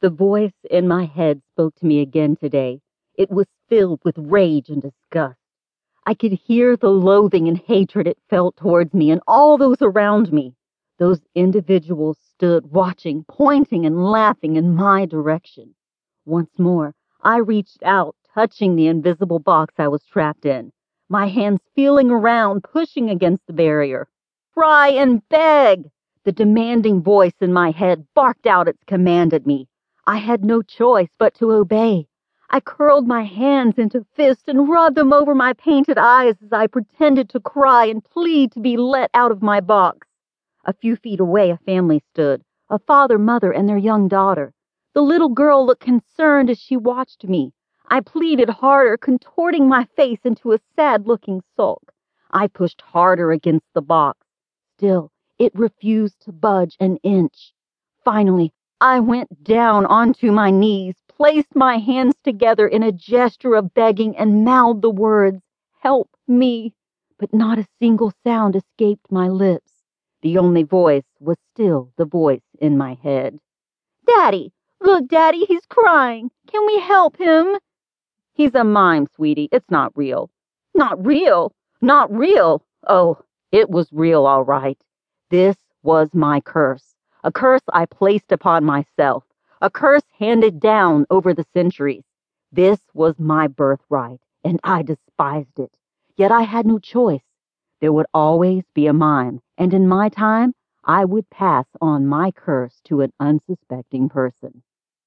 The voice in my head spoke to me again today. It was filled with rage and disgust. I could hear the loathing and hatred it felt towards me and all those around me. Those individuals stood watching, pointing and laughing in my direction. Once more, I reached out, touching the invisible box I was trapped in, my hands feeling around, pushing against the barrier. Cry and beg! The demanding voice in my head barked out its command at me. I had no choice but to obey. I curled my hands into fists and rubbed them over my painted eyes as I pretended to cry and plead to be let out of my box. A few feet away a family stood, a father, mother, and their young daughter. The little girl looked concerned as she watched me. I pleaded harder, contorting my face into a sad-looking sulk. I pushed harder against the box. Still, it refused to budge an inch. Finally, I went down onto my knees, placed my hands together in a gesture of begging, and mouthed the words, Help me! But not a single sound escaped my lips. The only voice was still the voice in my head. Daddy! Look, Daddy, he's crying. Can we help him? He's a mime, sweetie. It's not real. Not real? Not real? Oh, it was real, all right. This was my curse a curse I placed upon myself, a curse handed down over the centuries. This was my birthright, and I despised it. Yet I had no choice. There would always be a mime, and in my time I would pass on my curse to an unsuspecting person.